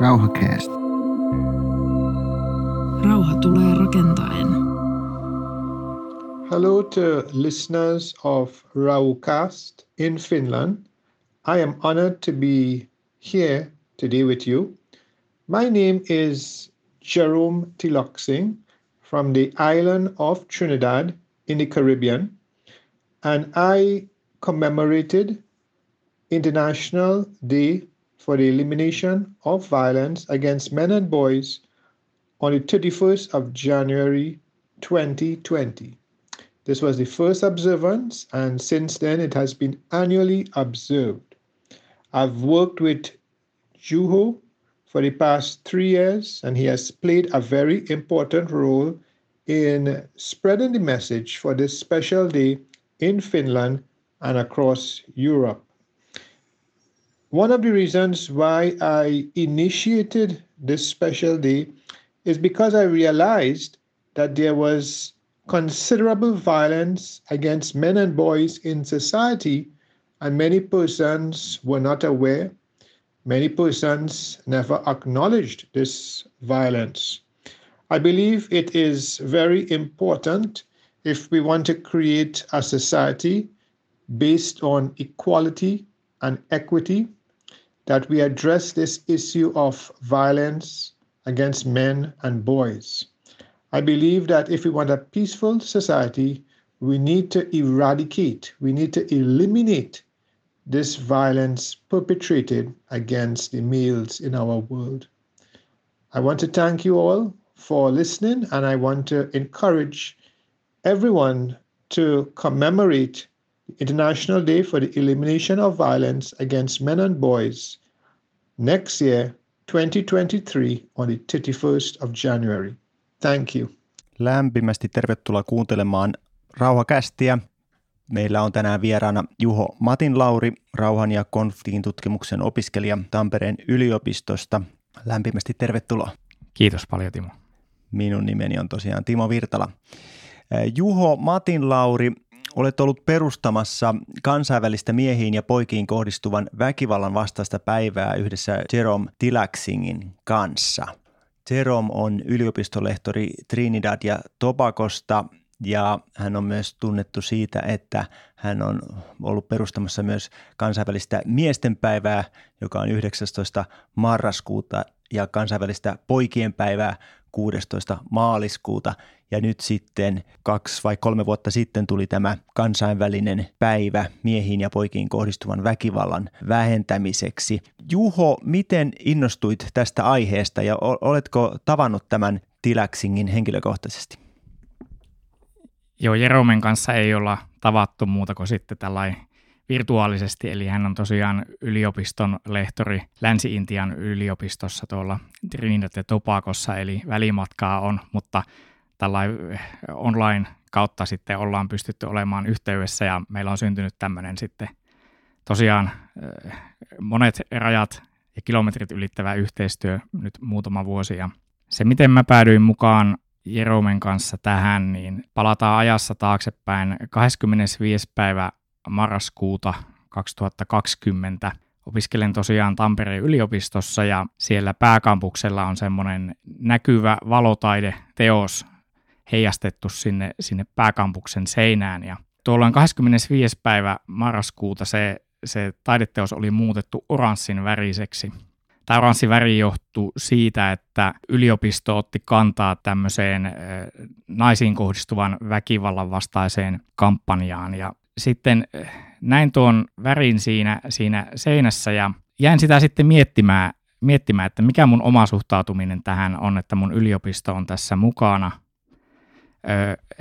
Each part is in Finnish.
Rauhakäästä. Rauha tulee rakentaen. Hello to listeners of Raucast in Finland. I am honored to be here today with you. My name is Jerome Tiloxing from the island of Trinidad in the Caribbean, and I commemorated International Day for the Elimination of Violence Against Men and Boys on the 31st of January 2020. This was the first observance, and since then it has been annually observed. I've worked with Juho for the past three years, and he has played a very important role in spreading the message for this special day in Finland and across Europe. One of the reasons why I initiated this special day is because I realized that there was considerable violence against men and boys in society, and many persons were not aware. Many persons never acknowledged this violence. I believe it is very important if we want to create a society based on equality and equity that we address this issue of violence against men and boys. I believe that if we want a peaceful society, we need to eradicate, we need to eliminate this violence perpetrated against the males in our world. I want to thank you all for listening, and I want to encourage everyone to commemorate International Day for the Elimination of Violence Against Men and Boys next year, 2023, on the 31st of January. Thank you. Lämpimästi tervetuloa kuuntelemaan Rauhakästiä. Meillä on tänään vieraana Juho Matin Lauri, rauhan ja konfliktin tutkimuksen opiskelija Tampereen yliopistosta. Lämpimästi tervetuloa. Kiitos paljon Timo. Minun nimeni on tosiaan Timo Virtala. Juho Matin Lauri, olet ollut perustamassa kansainvälistä miehiin ja poikiin kohdistuvan väkivallan vastaista päivää yhdessä Jerome Tilaksingin kanssa – Jerome on yliopistolehtori Trinidad ja Tobagosta ja hän on myös tunnettu siitä, että hän on ollut perustamassa myös kansainvälistä miestenpäivää, joka on 19. marraskuuta ja kansainvälistä poikien päivää 16. maaliskuuta. Ja nyt sitten kaksi vai kolme vuotta sitten tuli tämä kansainvälinen päivä miehiin ja poikiin kohdistuvan väkivallan vähentämiseksi. Juho, miten innostuit tästä aiheesta ja oletko tavannut tämän Tilaksingin henkilökohtaisesti? Joo, Jeromen kanssa ei olla tavattu muuta kuin sitten tällainen virtuaalisesti, eli hän on tosiaan yliopiston lehtori Länsi-Intian yliopistossa tuolla Trinidad ja Tobagossa, eli välimatkaa on, mutta tällä online kautta sitten ollaan pystytty olemaan yhteydessä ja meillä on syntynyt tämmöinen sitten tosiaan monet rajat ja kilometrit ylittävä yhteistyö nyt muutama vuosi ja se miten mä päädyin mukaan Jeromen kanssa tähän, niin palataan ajassa taaksepäin 25. päivä marraskuuta 2020. Opiskelen tosiaan Tampereen yliopistossa ja siellä pääkampuksella on semmoinen näkyvä valotaideteos heijastettu sinne, sinne pääkampuksen seinään. Ja tuolloin 25. päivä marraskuuta se, se taideteos oli muutettu oranssin väriseksi. Tämä oranssi väri johtuu siitä, että yliopisto otti kantaa tämmöiseen naisiin kohdistuvan väkivallan vastaiseen kampanjaan. Ja sitten näin tuon värin siinä, siinä seinässä ja jäin sitä sitten miettimään, miettimään, että mikä mun oma suhtautuminen tähän on, että mun yliopisto on tässä mukana.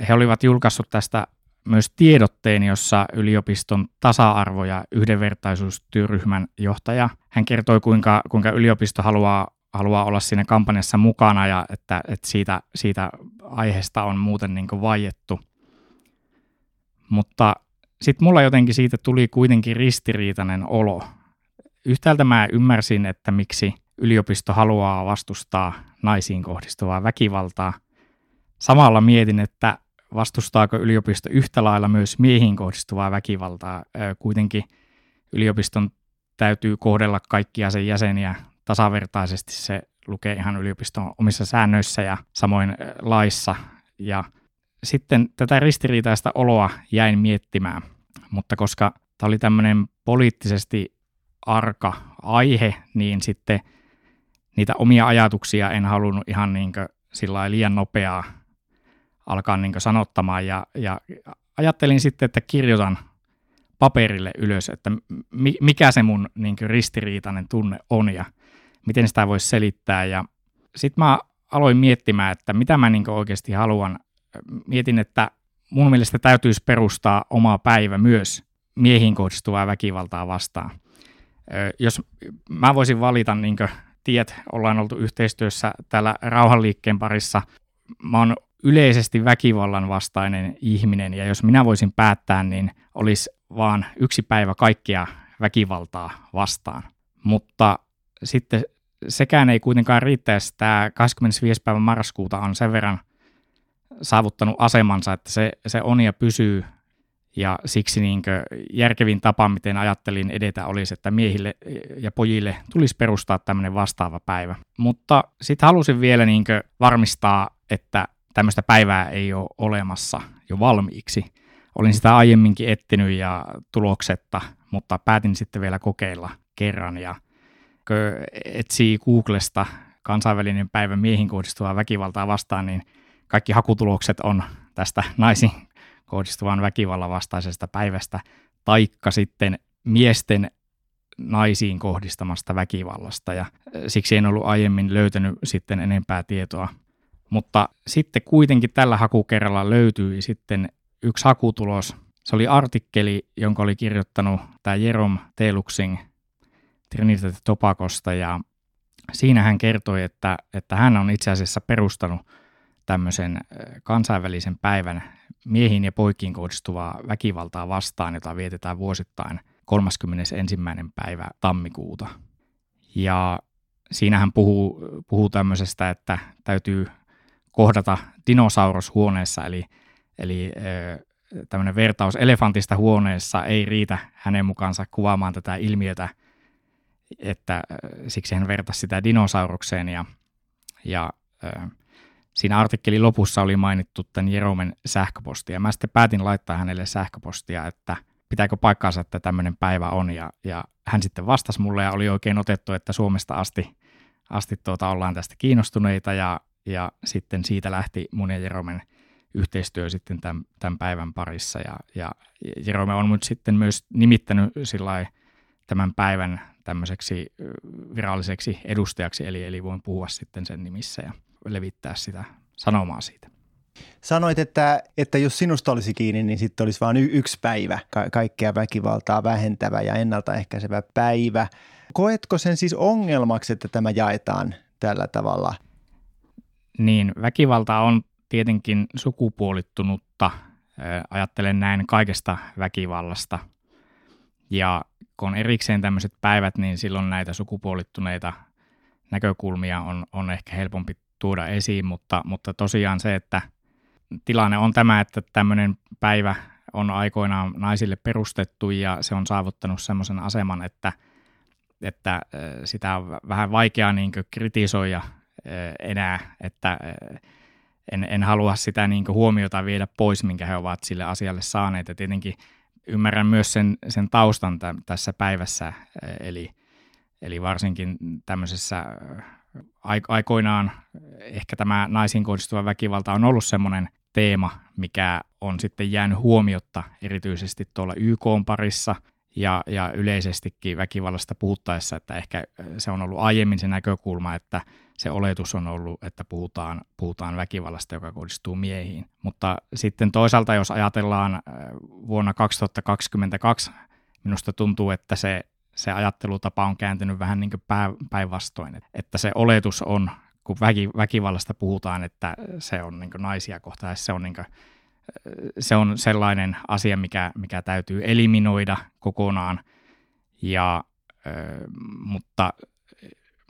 He olivat julkaissut tästä myös tiedotteen, jossa yliopiston tasa-arvo- ja yhdenvertaisuustyöryhmän johtaja, hän kertoi, kuinka, kuinka yliopisto haluaa, haluaa olla siinä kampanjassa mukana ja että, että siitä, siitä aiheesta on muuten niin vaiettu. Mutta sitten mulla jotenkin siitä tuli kuitenkin ristiriitainen olo. Yhtäältä mä ymmärsin, että miksi yliopisto haluaa vastustaa naisiin kohdistuvaa väkivaltaa. Samalla mietin, että vastustaako yliopisto yhtä lailla myös miehiin kohdistuvaa väkivaltaa. Kuitenkin yliopiston täytyy kohdella kaikkia sen jäseniä tasavertaisesti. Se lukee ihan yliopiston omissa säännöissä ja samoin laissa. Ja sitten tätä ristiriitaista oloa jäin miettimään, mutta koska tämä oli tämmöinen poliittisesti arka aihe, niin sitten niitä omia ajatuksia en halunnut ihan niin sillä liian nopeaa alkaa niin sanottamaan ja, ja ajattelin sitten, että kirjoitan paperille ylös, että mikä se mun niin ristiriitainen tunne on ja miten sitä voisi selittää. Ja sitten mä aloin miettimään, että mitä mä niin oikeasti haluan. Mietin, että mun mielestä täytyisi perustaa oma päivä myös miehiin kohdistuvaa väkivaltaa vastaan. Jos mä voisin valita, niin tiet, ollaan oltu yhteistyössä täällä rauhanliikkeen parissa. Mä oon yleisesti väkivallan vastainen ihminen, ja jos minä voisin päättää, niin olisi vaan yksi päivä kaikkia väkivaltaa vastaan. Mutta sitten sekään ei kuitenkaan riittäisi. Tämä 25. päivä marraskuuta on sen verran saavuttanut asemansa, että se, se on ja pysyy. Ja siksi niin järkevin tapa, miten ajattelin edetä, olisi, että miehille ja pojille tulisi perustaa tämmöinen vastaava päivä. Mutta sitten halusin vielä niin varmistaa, että tämmöistä päivää ei ole olemassa jo valmiiksi. Olin sitä aiemminkin etsinyt ja tuloksetta, mutta päätin sitten vielä kokeilla kerran ja etsii Googlesta kansainvälinen päivä miehin kohdistuvaa väkivaltaa vastaan, niin kaikki hakutulokset on tästä naisiin kohdistuvan väkivallan vastaisesta päivästä, taikka sitten miesten naisiin kohdistamasta väkivallasta. Ja siksi en ollut aiemmin löytänyt sitten enempää tietoa. Mutta sitten kuitenkin tällä hakukerralla löytyi sitten yksi hakutulos. Se oli artikkeli, jonka oli kirjoittanut tämä Jerome Teluxing Trinidad Topakosta ja siinä hän kertoi, että, että hän on itse asiassa perustanut tämmöisen kansainvälisen päivän miehiin ja poikiin kohdistuvaa väkivaltaa vastaan, jota vietetään vuosittain 31. päivä tammikuuta. Ja siinä hän puhuu, puhuu tämmöisestä, että täytyy kohdata dinosaurushuoneessa, eli, eli tämmöinen vertaus elefantista huoneessa ei riitä hänen mukaansa kuvaamaan tätä ilmiötä, että siksi hän vertasi sitä dinosaurukseen ja, ja siinä artikkelin lopussa oli mainittu tämän Jeromen sähköpostia. Ja mä sitten päätin laittaa hänelle sähköpostia, että pitääkö paikkaansa, että tämmöinen päivä on. Ja, ja hän sitten vastasi mulle ja oli oikein otettu, että Suomesta asti, asti tuota, ollaan tästä kiinnostuneita ja, ja sitten siitä lähti mun ja Jeromen yhteistyö sitten tämän, tämän päivän parissa ja, ja Jerome on nyt sitten myös nimittänyt tämän päivän tämmöiseksi viralliseksi edustajaksi, eli, eli voin puhua sitten sen nimissä ja levittää sitä sanomaa siitä. Sanoit, että, että jos sinusta olisi kiinni, niin sitten olisi vain y- yksi päivä, ka- kaikkea väkivaltaa vähentävä ja ennaltaehkäisevä päivä. Koetko sen siis ongelmaksi, että tämä jaetaan tällä tavalla – niin väkivalta on tietenkin sukupuolittunutta, ajattelen näin kaikesta väkivallasta. Ja kun on erikseen tämmöiset päivät, niin silloin näitä sukupuolittuneita näkökulmia on, on ehkä helpompi tuoda esiin, mutta, mutta tosiaan se, että tilanne on tämä, että tämmöinen päivä on aikoinaan naisille perustettu ja se on saavuttanut semmoisen aseman, että, että sitä on vähän vaikea niin kritisoida enää, että en, en halua sitä niin huomiota viedä pois, minkä he ovat sille asialle saaneet. Ja tietenkin ymmärrän myös sen, sen taustan tässä päivässä, eli, eli varsinkin tämmöisessä aikoinaan ehkä tämä naisiin kohdistuva väkivalta on ollut semmoinen teema, mikä on sitten jäänyt huomiotta erityisesti tuolla YK parissa ja, ja yleisestikin väkivallasta puhuttaessa, että ehkä se on ollut aiemmin se näkökulma, että se oletus on ollut, että puhutaan, puhutaan väkivallasta, joka kohdistuu miehiin. Mutta sitten toisaalta, jos ajatellaan äh, vuonna 2022, minusta tuntuu, että se, se ajattelutapa on kääntynyt vähän niin kuin päinvastoin. Että se oletus on, kun väki, väkivallasta puhutaan, että se on niin naisia kohtaan, se on, niin kuin, se on sellainen asia, mikä, mikä täytyy eliminoida kokonaan. Ja, mutta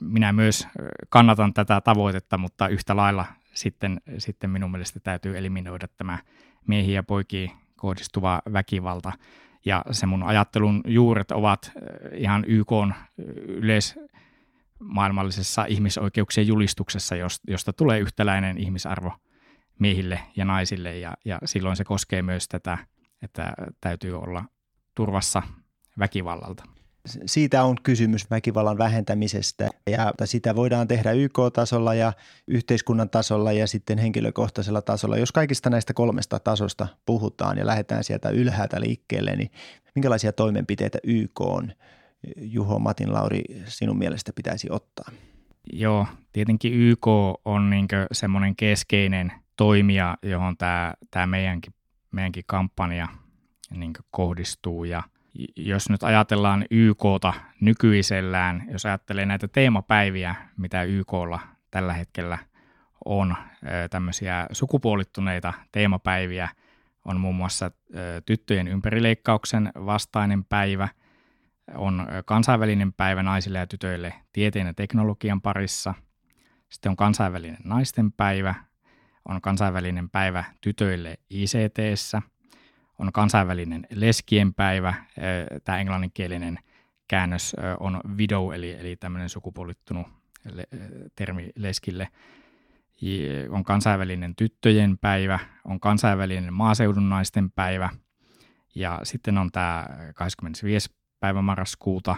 minä myös kannatan tätä tavoitetta, mutta yhtä lailla sitten, sitten minun mielestä täytyy eliminoida tämä miehiä ja poikiin kohdistuva väkivalta. Ja se mun ajattelun juuret ovat ihan YK yleis maailmallisessa ihmisoikeuksien julistuksessa, josta tulee yhtäläinen ihmisarvo miehille ja naisille, ja, ja silloin se koskee myös tätä, että täytyy olla turvassa väkivallalta. Siitä on kysymys väkivallan vähentämisestä ja sitä voidaan tehdä YK-tasolla ja yhteiskunnan tasolla ja sitten henkilökohtaisella tasolla. Jos kaikista näistä kolmesta tasosta puhutaan ja lähdetään sieltä ylhäältä liikkeelle, niin minkälaisia toimenpiteitä YK on, Juho Matin Lauri, sinun mielestä pitäisi ottaa? Joo, tietenkin YK on niin semmoinen keskeinen toimija, johon tämä, tämä meidänkin, meidänkin kampanja niin kohdistuu ja – jos nyt ajatellaan YKta nykyisellään, jos ajattelee näitä teemapäiviä, mitä YKlla tällä hetkellä on, tämmöisiä sukupuolittuneita teemapäiviä, on muun muassa tyttöjen ympärileikkauksen vastainen päivä, on kansainvälinen päivä naisille ja tytöille tieteen ja teknologian parissa, sitten on kansainvälinen naisten päivä, on kansainvälinen päivä tytöille ICTssä – on kansainvälinen leskien päivä. Tämä englanninkielinen käännös on widow, eli, eli tämmöinen sukupuolittunut termi leskille. On kansainvälinen tyttöjen päivä, on kansainvälinen maaseudun naisten päivä ja sitten on tämä 25. päivä marraskuuta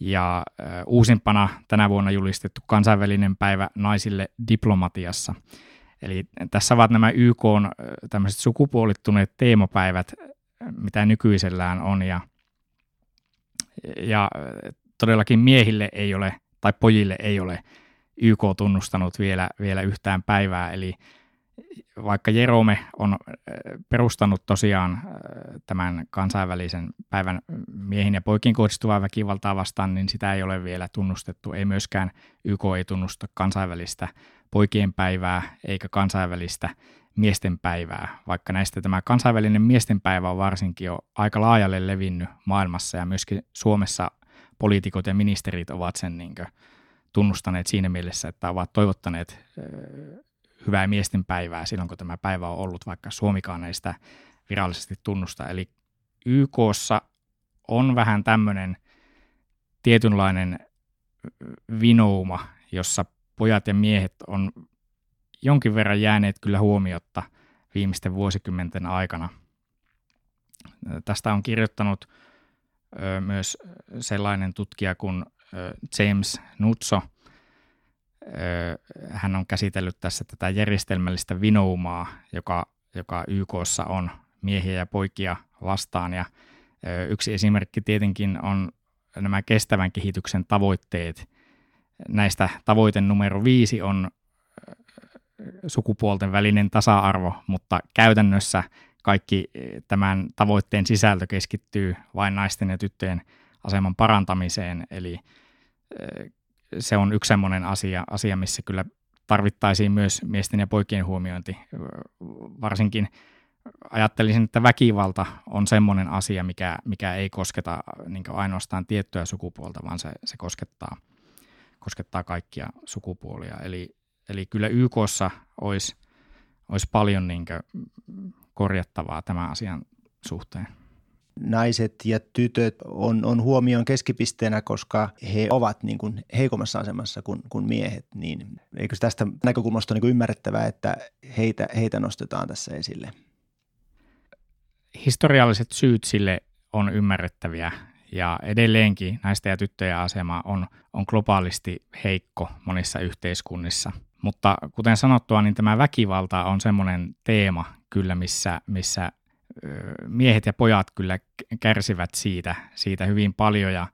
ja uusimpana tänä vuonna julistettu kansainvälinen päivä naisille diplomatiassa – Eli tässä ovat nämä YK on tämmöiset sukupuolittuneet teemapäivät, mitä nykyisellään on. Ja, ja todellakin miehille ei ole, tai pojille ei ole YK tunnustanut vielä, vielä yhtään päivää. Eli vaikka Jerome on perustanut tosiaan tämän kansainvälisen päivän miehin ja poikin kohdistuvaa väkivaltaa vastaan, niin sitä ei ole vielä tunnustettu. Ei myöskään YK ei tunnusta kansainvälistä poikien päivää eikä kansainvälistä miesten päivää, vaikka näistä tämä kansainvälinen miesten päivä on varsinkin jo aika laajalle levinnyt maailmassa ja myöskin Suomessa poliitikot ja ministerit ovat sen niin tunnustaneet siinä mielessä, että ovat toivottaneet hyvää miesten päivää silloin, kun tämä päivä on ollut, vaikka Suomikaan ei sitä virallisesti tunnusta. Eli YKssa on vähän tämmöinen tietynlainen vinouma, jossa pojat ja miehet on jonkin verran jääneet kyllä huomiotta viimeisten vuosikymmenten aikana. Tästä on kirjoittanut myös sellainen tutkija kuin James Nutso. Hän on käsitellyt tässä tätä järjestelmällistä vinoumaa, joka, joka YKssa on miehiä ja poikia vastaan. Ja yksi esimerkki tietenkin on nämä kestävän kehityksen tavoitteet – näistä tavoite numero viisi on sukupuolten välinen tasa-arvo, mutta käytännössä kaikki tämän tavoitteen sisältö keskittyy vain naisten ja tyttöjen aseman parantamiseen, eli se on yksi sellainen asia, asia, missä kyllä tarvittaisiin myös miesten ja poikien huomiointi. Varsinkin ajattelisin, että väkivalta on semmoinen asia, mikä, mikä ei kosketa niin ainoastaan tiettyä sukupuolta, vaan se, se koskettaa – koskettaa kaikkia sukupuolia. Eli, eli kyllä YKssa olisi, olisi paljon niin korjattavaa tämän asian suhteen. Naiset ja tytöt on, on huomion keskipisteenä, koska he ovat niin kuin heikommassa asemassa kuin, kuin miehet. Niin eikö tästä näkökulmasta ole niin ymmärrettävää, että heitä, heitä nostetaan tässä esille? Historialliset syyt sille on ymmärrettäviä ja edelleenkin naisten ja tyttöjen asema on, on globaalisti heikko monissa yhteiskunnissa. Mutta kuten sanottua, niin tämä väkivalta on semmoinen teema kyllä, missä, missä miehet ja pojat kyllä kärsivät siitä, siitä hyvin paljon ja,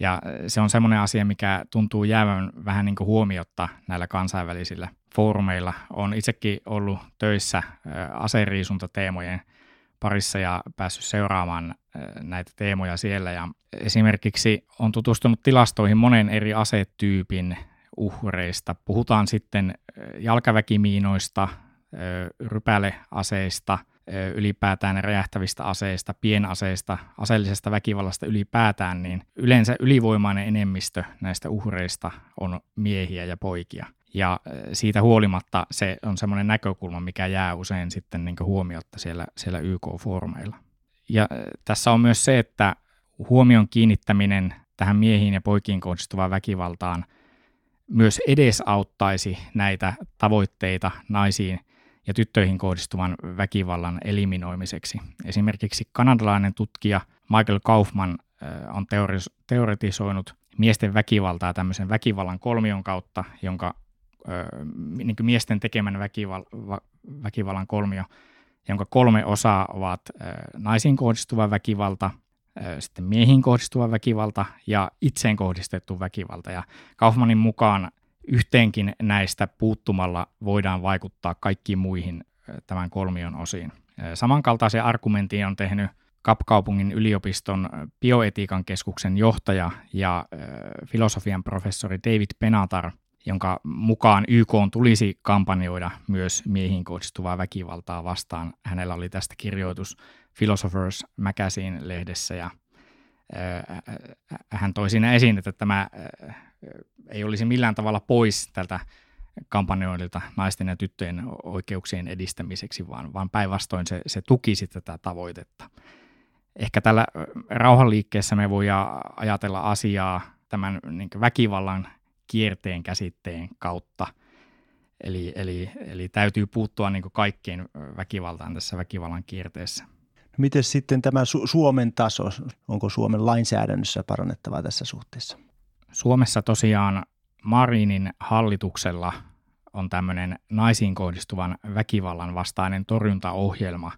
ja se on semmoinen asia, mikä tuntuu jäävän vähän niin kuin huomiotta näillä kansainvälisillä foorumeilla. Olen itsekin ollut töissä aseriisuntateemojen parissa ja päässyt seuraamaan näitä teemoja siellä. Ja esimerkiksi on tutustunut tilastoihin monen eri asetyypin uhreista. Puhutaan sitten jalkaväkimiinoista, rypäleaseista, ylipäätään räjähtävistä aseista, pienaseista, aseellisesta väkivallasta ylipäätään, niin yleensä ylivoimainen enemmistö näistä uhreista on miehiä ja poikia. Ja siitä huolimatta se on semmoinen näkökulma, mikä jää usein sitten niin huomiotta siellä, siellä YK-foorumeilla. Ja tässä on myös se, että huomion kiinnittäminen tähän miehiin ja poikiin kohdistuvaan väkivaltaan myös edesauttaisi näitä tavoitteita naisiin ja tyttöihin kohdistuvan väkivallan eliminoimiseksi. Esimerkiksi kanadalainen tutkija Michael Kaufman on teoretisoinut miesten väkivaltaa tämmöisen väkivallan kolmion kautta, jonka niin miesten tekemän väkival- väkivallan kolmio, jonka kolme osaa ovat naisiin kohdistuva väkivalta, sitten miehiin kohdistuva väkivalta ja itseen kohdistettu väkivalta. Ja Kaufmanin mukaan yhteenkin näistä puuttumalla voidaan vaikuttaa kaikkiin muihin tämän kolmion osiin. Samankaltaisen argumentin on tehnyt Kapkaupungin yliopiston bioetiikan keskuksen johtaja ja filosofian professori David Penatar, jonka mukaan YK tulisi kampanjoida myös miehiin kohdistuvaa väkivaltaa vastaan. Hänellä oli tästä kirjoitus Philosophers Magazine-lehdessä ja hän toi siinä esiin, että tämä ei olisi millään tavalla pois tältä kampanjoilta naisten ja tyttöjen oikeuksien edistämiseksi, vaan, vaan päinvastoin se, se tukisi tätä tavoitetta ehkä tällä rauhanliikkeessä me voidaan ajatella asiaa tämän niin väkivallan kierteen käsitteen kautta. Eli, eli, eli täytyy puuttua niin kaikkeen väkivaltaan tässä väkivallan kierteessä. No miten sitten tämä Su- Suomen taso, onko Suomen lainsäädännössä parannettavaa tässä suhteessa? Suomessa tosiaan Marinin hallituksella on tämmöinen naisiin kohdistuvan väkivallan vastainen torjuntaohjelma,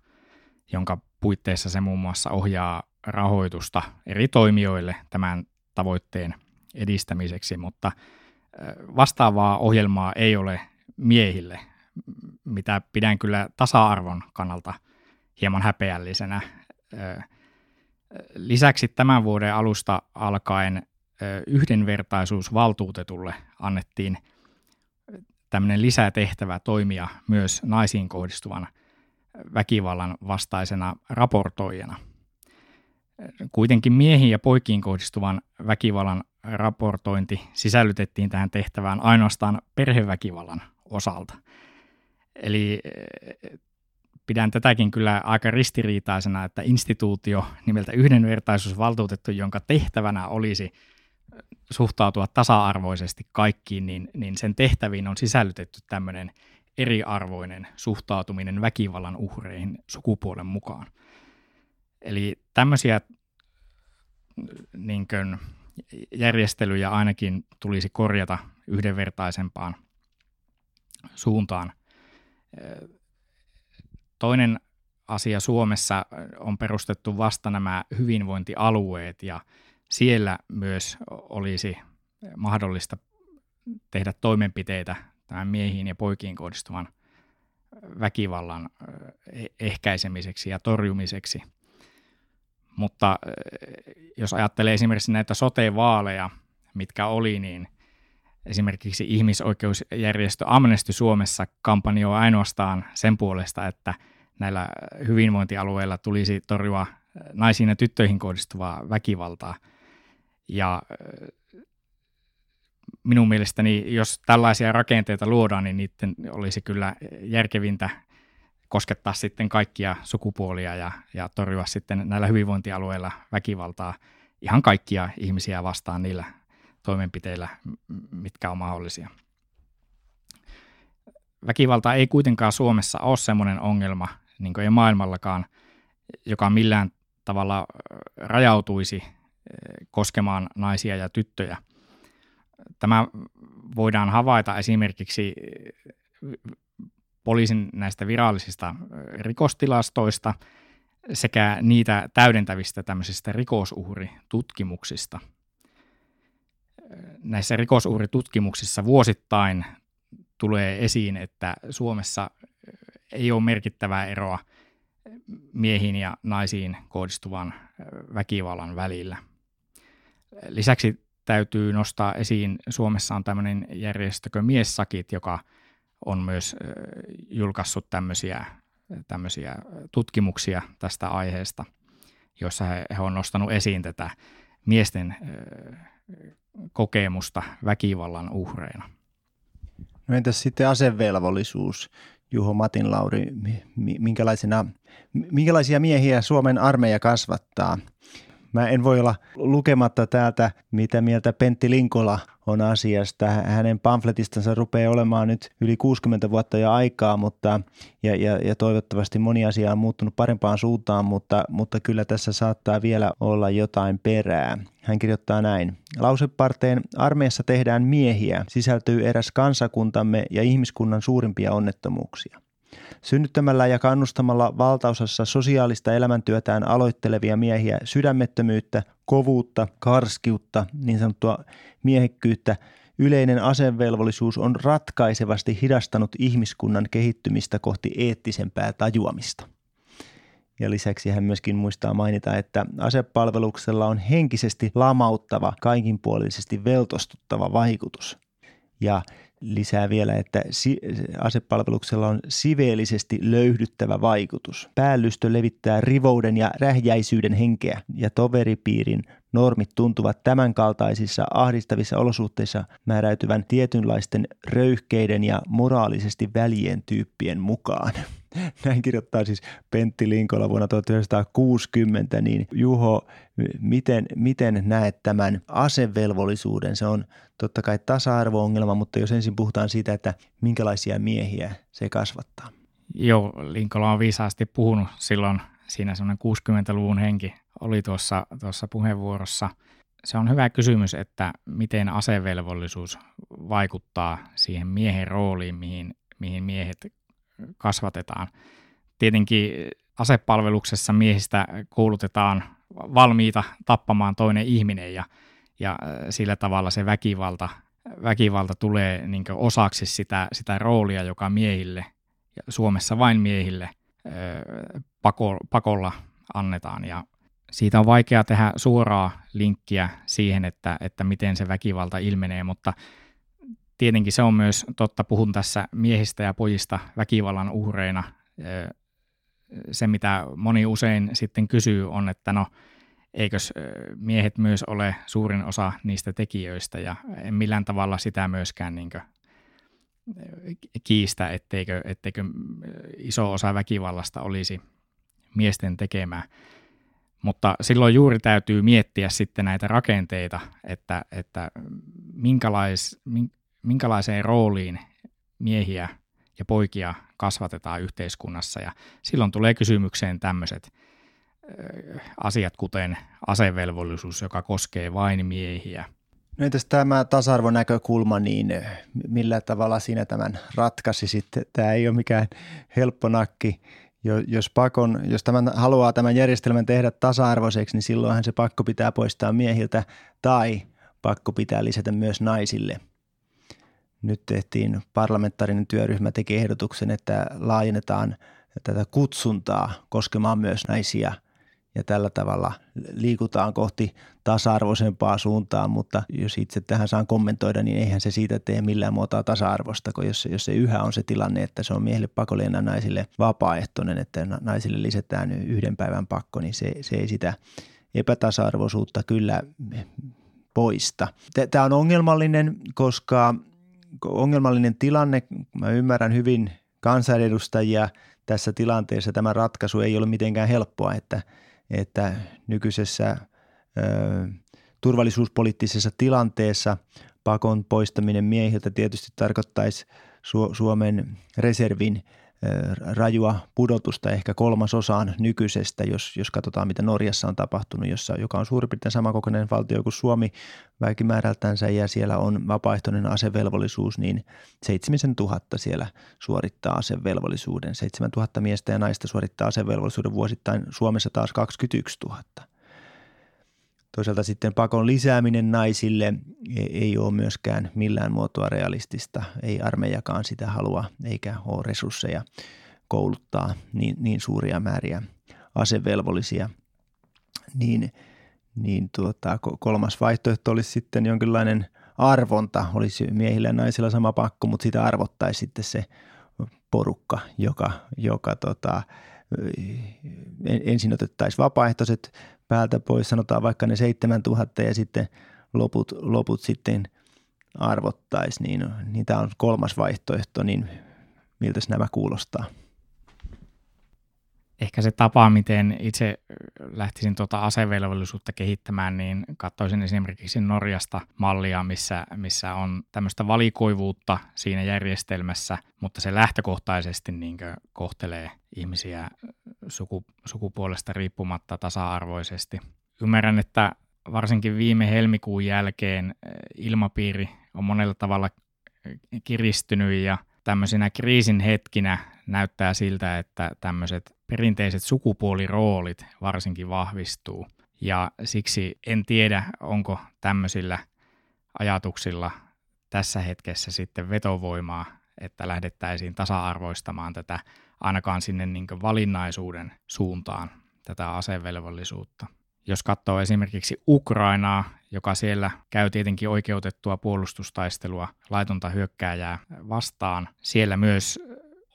jonka puitteissa se muun muassa ohjaa rahoitusta eri toimijoille tämän tavoitteen edistämiseksi, mutta vastaavaa ohjelmaa ei ole miehille, mitä pidän kyllä tasa-arvon kannalta hieman häpeällisenä. Lisäksi tämän vuoden alusta alkaen yhdenvertaisuusvaltuutetulle annettiin tämmöinen lisätehtävä toimia myös naisiin kohdistuvan väkivallan vastaisena raportoijana. Kuitenkin miehiin ja poikiin kohdistuvan väkivallan raportointi sisällytettiin tähän tehtävään ainoastaan perheväkivallan osalta. Eli eh, pidän tätäkin kyllä aika ristiriitaisena, että instituutio nimeltä yhdenvertaisuusvaltuutettu, jonka tehtävänä olisi suhtautua tasa-arvoisesti kaikkiin, niin, niin sen tehtäviin on sisällytetty tämmöinen eriarvoinen suhtautuminen väkivallan uhreihin sukupuolen mukaan. Eli tämmöisiä niin kuin, järjestelyjä ainakin tulisi korjata yhdenvertaisempaan suuntaan. Toinen asia Suomessa on perustettu vasta nämä hyvinvointialueet ja siellä myös olisi mahdollista tehdä toimenpiteitä tämän miehiin ja poikiin kohdistuvan väkivallan ehkäisemiseksi ja torjumiseksi. Mutta jos ajattelee esimerkiksi näitä sote-vaaleja, mitkä oli, niin esimerkiksi ihmisoikeusjärjestö Amnesty Suomessa kampanjoi ainoastaan sen puolesta, että näillä hyvinvointialueilla tulisi torjua naisiin ja tyttöihin kohdistuvaa väkivaltaa. Ja minun mielestäni, jos tällaisia rakenteita luodaan, niin niiden olisi kyllä järkevintä koskettaa sitten kaikkia sukupuolia ja, ja torjua sitten näillä hyvinvointialueilla väkivaltaa ihan kaikkia ihmisiä vastaan niillä toimenpiteillä, mitkä on mahdollisia. Väkivalta ei kuitenkaan Suomessa ole sellainen ongelma, niin kuin ei maailmallakaan, joka millään tavalla rajautuisi koskemaan naisia ja tyttöjä – Tämä voidaan havaita esimerkiksi poliisin näistä virallisista rikostilastoista sekä niitä täydentävistä tämmöisistä rikosuhritutkimuksista. Näissä rikosuhritutkimuksissa vuosittain tulee esiin, että Suomessa ei ole merkittävää eroa miehiin ja naisiin kohdistuvan väkivallan välillä. Lisäksi täytyy nostaa esiin, Suomessa on tämmöinen järjestö kuin Miessakit, joka on myös julkaissut tämmöisiä, tämmöisiä tutkimuksia tästä aiheesta, joissa he, he on nostanut esiin tätä miesten kokemusta väkivallan uhreina. No entäs sitten asevelvollisuus, Juho Matin Lauri, minkälaisena, minkälaisia miehiä Suomen armeija kasvattaa? Mä en voi olla lukematta täältä, mitä mieltä Pentti Linkola on asiasta. Hänen pamfletistansa rupeaa olemaan nyt yli 60 vuotta jo aikaa, mutta, ja, ja, ja toivottavasti moni asia on muuttunut parempaan suuntaan, mutta, mutta kyllä tässä saattaa vielä olla jotain perää. Hän kirjoittaa näin. Lauseparteen armeijassa tehdään miehiä sisältyy eräs kansakuntamme ja ihmiskunnan suurimpia onnettomuuksia. Synnyttämällä ja kannustamalla valtaosassa sosiaalista elämäntyötään aloittelevia miehiä sydämettömyyttä, kovuutta, karskiutta, niin sanottua miehekkyyttä, yleinen asevelvollisuus on ratkaisevasti hidastanut ihmiskunnan kehittymistä kohti eettisempää tajuamista. Ja lisäksi hän myöskin muistaa mainita, että asepalveluksella on henkisesti lamauttava, kaikinpuolisesti veltostuttava vaikutus. Ja lisää vielä, että asepalveluksella on siveellisesti löydyttävä vaikutus. Päällystö levittää rivouden ja rähjäisyyden henkeä ja toveripiirin normit tuntuvat tämänkaltaisissa ahdistavissa olosuhteissa määräytyvän tietynlaisten röyhkeiden ja moraalisesti välien tyyppien mukaan. Näin kirjoittaa siis Pentti Linkola vuonna 1960, niin Juho, miten, miten näet tämän asevelvollisuuden? Se on totta kai tasa-arvo-ongelma, mutta jos ensin puhutaan siitä, että minkälaisia miehiä se kasvattaa. Joo, Linkola on viisaasti puhunut silloin, siinä semmoinen 60-luvun henki oli tuossa, tuossa puheenvuorossa. Se on hyvä kysymys, että miten asevelvollisuus vaikuttaa siihen miehen rooliin, mihin, mihin miehet kasvatetaan. Tietenkin asepalveluksessa miehistä koulutetaan valmiita tappamaan toinen ihminen ja, ja sillä tavalla se väkivalta, väkivalta tulee niin osaksi sitä, sitä roolia, joka miehille, Suomessa vain miehille, pako, pakolla annetaan. Ja siitä on vaikea tehdä suoraa linkkiä siihen, että, että miten se väkivalta ilmenee, mutta tietenkin se on myös totta, puhun tässä miehistä ja pojista väkivallan uhreina. Se, mitä moni usein sitten kysyy, on, että no, eikös miehet myös ole suurin osa niistä tekijöistä, ja en millään tavalla sitä myöskään niin kiistä, etteikö, etteikö iso osa väkivallasta olisi miesten tekemää. Mutta silloin juuri täytyy miettiä sitten näitä rakenteita, että, että minkälais, minkälaiseen rooliin miehiä ja poikia kasvatetaan yhteiskunnassa. Ja silloin tulee kysymykseen tämmöiset asiat, kuten asevelvollisuus, joka koskee vain miehiä. No entäs tämä tasa-arvonäkökulma, niin millä tavalla siinä tämän ratkaisi sitten? Tämä ei ole mikään helppo nakki. Jos, pakon, jos tämän, haluaa tämän järjestelmän tehdä tasa-arvoiseksi, niin silloinhan se pakko pitää poistaa miehiltä tai pakko pitää lisätä myös naisille – nyt tehtiin parlamentaarinen työryhmä teki ehdotuksen, että laajennetaan tätä kutsuntaa koskemaan myös naisia ja tällä tavalla liikutaan kohti tasa-arvoisempaa suuntaan, mutta jos itse tähän saan kommentoida, niin eihän se siitä tee millään muotoa tasa-arvosta, kun jos, jos se yhä on se tilanne, että se on miehille pakollinen naisille vapaaehtoinen, että naisille lisätään yhden päivän pakko, niin se, se ei sitä epätasa-arvoisuutta kyllä poista. Tämä on ongelmallinen, koska ongelmallinen tilanne. Mä ymmärrän hyvin kansanedustajia tässä tilanteessa. Tämä ratkaisu ei ole mitenkään helppoa, että, että nykyisessä ö, turvallisuuspoliittisessa tilanteessa pakon poistaminen miehiltä tietysti tarkoittaisi Suomen reservin rajua pudotusta ehkä kolmasosaan nykyisestä, jos, jos katsotaan mitä Norjassa on tapahtunut, jossa, joka on suurin piirtein samankokoinen valtio kuin Suomi väkimäärältänsä ja siellä on vapaaehtoinen asevelvollisuus, niin 7000 siellä suorittaa asevelvollisuuden. 7000 miestä ja naista suorittaa asevelvollisuuden vuosittain, Suomessa taas 21 000. Toisaalta sitten pakon lisääminen naisille e, ei ole myöskään millään muotoa realistista. Ei armeijakaan sitä halua eikä ole resursseja kouluttaa niin, niin suuria määriä asevelvollisia. Niin, niin tuota, kolmas vaihtoehto olisi sitten jonkinlainen arvonta. Olisi miehillä ja naisilla sama pakko, mutta sitä arvottaisi sitten se porukka, joka, joka tota, ensin otettaisiin vapaaehtoiset päältä pois, sanotaan vaikka ne 7000 ja sitten loput, loput sitten arvottaisi, niin, niin tämä on kolmas vaihtoehto, niin miltä nämä kuulostaa? Ehkä se tapa, miten itse lähtisin tuota asevelvollisuutta kehittämään, niin katsoisin esimerkiksi Norjasta mallia, missä, missä on tämmöistä valikoivuutta siinä järjestelmässä, mutta se lähtökohtaisesti niin kohtelee ihmisiä suku, sukupuolesta riippumatta tasa-arvoisesti. Ymmärrän, että varsinkin viime helmikuun jälkeen ilmapiiri on monella tavalla kiristynyt ja tämmöisinä kriisin hetkinä näyttää siltä, että tämmöiset perinteiset sukupuoliroolit varsinkin vahvistuu. Ja siksi en tiedä, onko tämmöisillä ajatuksilla tässä hetkessä sitten vetovoimaa, että lähdettäisiin tasa-arvoistamaan tätä ainakaan sinne niin valinnaisuuden suuntaan tätä asevelvollisuutta. Jos katsoo esimerkiksi Ukrainaa, joka siellä käy tietenkin oikeutettua puolustustaistelua laitonta hyökkääjää vastaan, siellä myös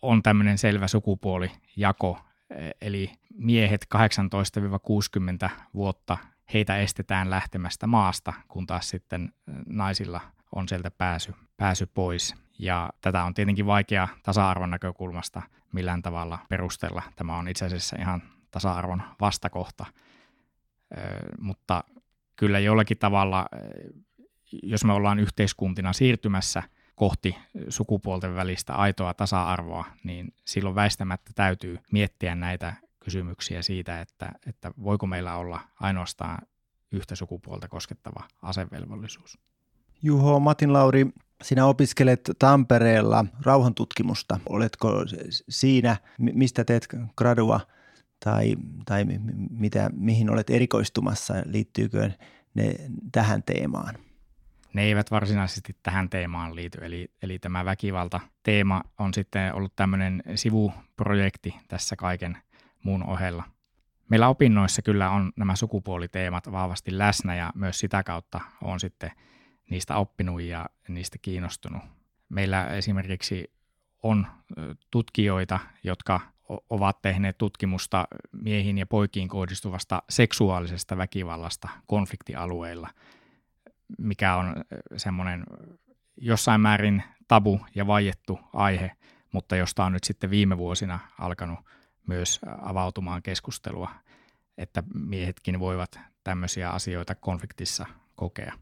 on tämmöinen selvä sukupuolijako, eli miehet 18-60 vuotta, heitä estetään lähtemästä maasta, kun taas sitten naisilla on sieltä pääsy, pääsy pois. Ja tätä on tietenkin vaikea tasa-arvon näkökulmasta millään tavalla perustella. Tämä on itse asiassa ihan tasa-arvon vastakohta mutta kyllä jollakin tavalla, jos me ollaan yhteiskuntina siirtymässä kohti sukupuolten välistä aitoa tasa-arvoa, niin silloin väistämättä täytyy miettiä näitä kysymyksiä siitä, että, että voiko meillä olla ainoastaan yhtä sukupuolta koskettava asevelvollisuus. Juho Matin Lauri, sinä opiskelet Tampereella rauhantutkimusta. Oletko siinä, mistä teet gradua tai, tai mitä, mihin olet erikoistumassa, liittyykö ne tähän teemaan? Ne eivät varsinaisesti tähän teemaan liity, eli, eli tämä väkivalta-teema on sitten ollut tämmöinen sivuprojekti tässä kaiken muun ohella. Meillä opinnoissa kyllä on nämä sukupuoliteemat vahvasti läsnä ja myös sitä kautta on sitten niistä oppinut ja niistä kiinnostunut. Meillä esimerkiksi on tutkijoita, jotka ovat tehneet tutkimusta miehiin ja poikiin kohdistuvasta seksuaalisesta väkivallasta konfliktialueilla, mikä on semmoinen jossain määrin tabu ja vaiettu aihe, mutta josta on nyt sitten viime vuosina alkanut myös avautumaan keskustelua, että miehetkin voivat tämmöisiä asioita konfliktissa kokea.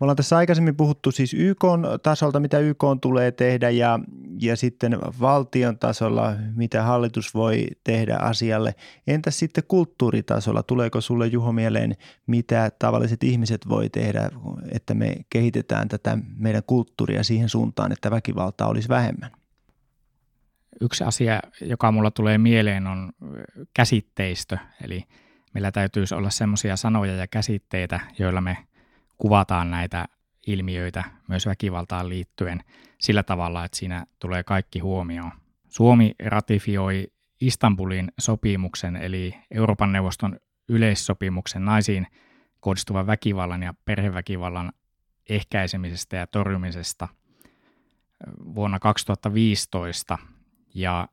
Me ollaan tässä aikaisemmin puhuttu siis YK tasolta, mitä YK tulee tehdä ja, ja sitten valtion tasolla, mitä hallitus voi tehdä asialle. Entä sitten kulttuuritasolla? Tuleeko sulle Juho mieleen, mitä tavalliset ihmiset voi tehdä, että me kehitetään tätä meidän kulttuuria siihen suuntaan, että väkivaltaa olisi vähemmän? Yksi asia, joka mulla tulee mieleen, on käsitteistö. Eli meillä täytyisi olla semmoisia sanoja ja käsitteitä, joilla me – kuvataan näitä ilmiöitä myös väkivaltaan liittyen sillä tavalla, että siinä tulee kaikki huomioon. Suomi ratifioi Istanbulin sopimuksen eli Euroopan neuvoston yleissopimuksen naisiin kohdistuvan väkivallan ja perheväkivallan ehkäisemisestä ja torjumisesta vuonna 2015. Ja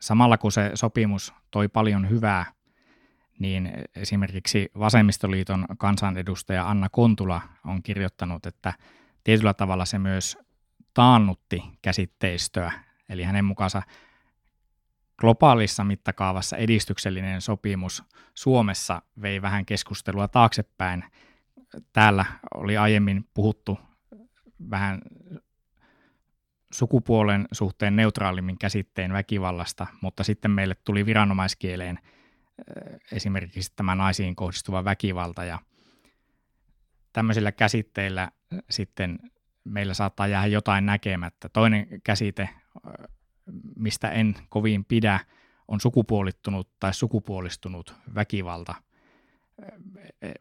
samalla kun se sopimus toi paljon hyvää niin esimerkiksi Vasemmistoliiton kansanedustaja Anna Kontula on kirjoittanut, että tietyllä tavalla se myös taannutti käsitteistöä, eli hänen mukaansa globaalissa mittakaavassa edistyksellinen sopimus Suomessa vei vähän keskustelua taaksepäin. Täällä oli aiemmin puhuttu vähän sukupuolen suhteen neutraalimmin käsitteen väkivallasta, mutta sitten meille tuli viranomaiskieleen – esimerkiksi tämä naisiin kohdistuva väkivalta ja tämmöisillä käsitteillä sitten meillä saattaa jäädä jotain näkemättä. Toinen käsite, mistä en kovin pidä, on sukupuolittunut tai sukupuolistunut väkivalta.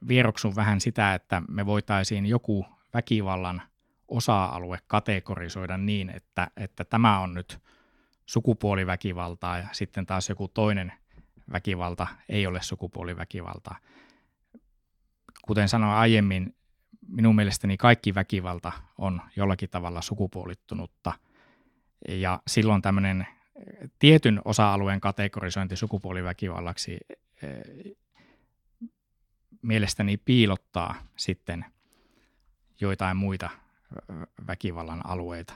Vieroksun vähän sitä, että me voitaisiin joku väkivallan osa-alue kategorisoida niin, että, että tämä on nyt sukupuoliväkivaltaa ja sitten taas joku toinen väkivalta ei ole sukupuoliväkivaltaa. Kuten sanoin aiemmin, minun mielestäni kaikki väkivalta on jollakin tavalla sukupuolittunutta ja silloin tämmöinen tietyn osa-alueen kategorisointi sukupuoliväkivallaksi eh, mielestäni piilottaa sitten joitain muita väkivallan alueita.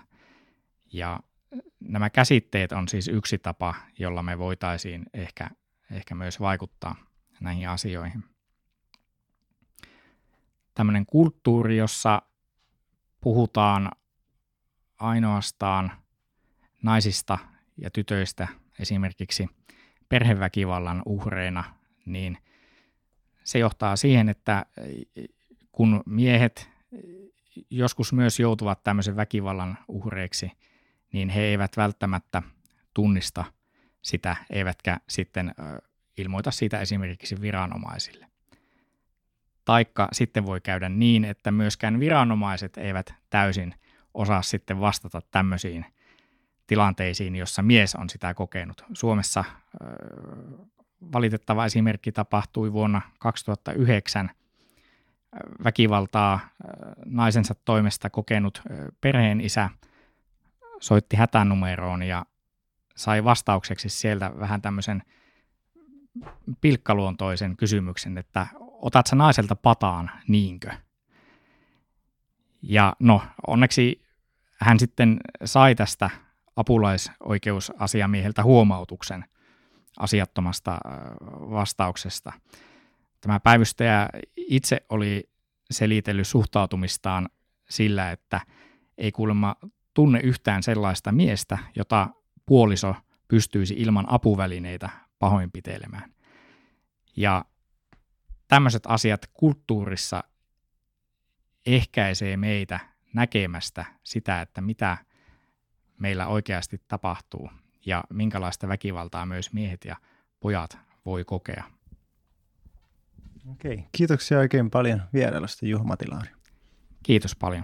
Ja nämä käsitteet on siis yksi tapa, jolla me voitaisiin ehkä, ehkä myös vaikuttaa näihin asioihin. Tämmöinen kulttuuri, jossa puhutaan ainoastaan naisista ja tytöistä esimerkiksi perheväkivallan uhreina, niin se johtaa siihen, että kun miehet joskus myös joutuvat tämmöisen väkivallan uhreiksi, niin he eivät välttämättä tunnista sitä, eivätkä sitten ilmoita siitä esimerkiksi viranomaisille. Taikka sitten voi käydä niin, että myöskään viranomaiset eivät täysin osaa sitten vastata tämmöisiin tilanteisiin, jossa mies on sitä kokenut. Suomessa valitettava esimerkki tapahtui vuonna 2009. Väkivaltaa naisensa toimesta kokenut perheen isä soitti hätänumeroon ja sai vastaukseksi sieltä vähän tämmöisen pilkkaluontoisen kysymyksen, että otat sä naiselta pataan, niinkö? Ja no, onneksi hän sitten sai tästä apulaisoikeusasiamieheltä huomautuksen asiattomasta vastauksesta. Tämä päivystäjä itse oli selitellyt suhtautumistaan sillä, että ei kuulemma tunne yhtään sellaista miestä, jota puoliso pystyisi ilman apuvälineitä pahoinpitelemään. Ja tämmöiset asiat kulttuurissa ehkäisee meitä näkemästä sitä, että mitä meillä oikeasti tapahtuu ja minkälaista väkivaltaa myös miehet ja pojat voi kokea. Okei, kiitoksia oikein paljon vierailusta Juha Matilaari. Kiitos paljon.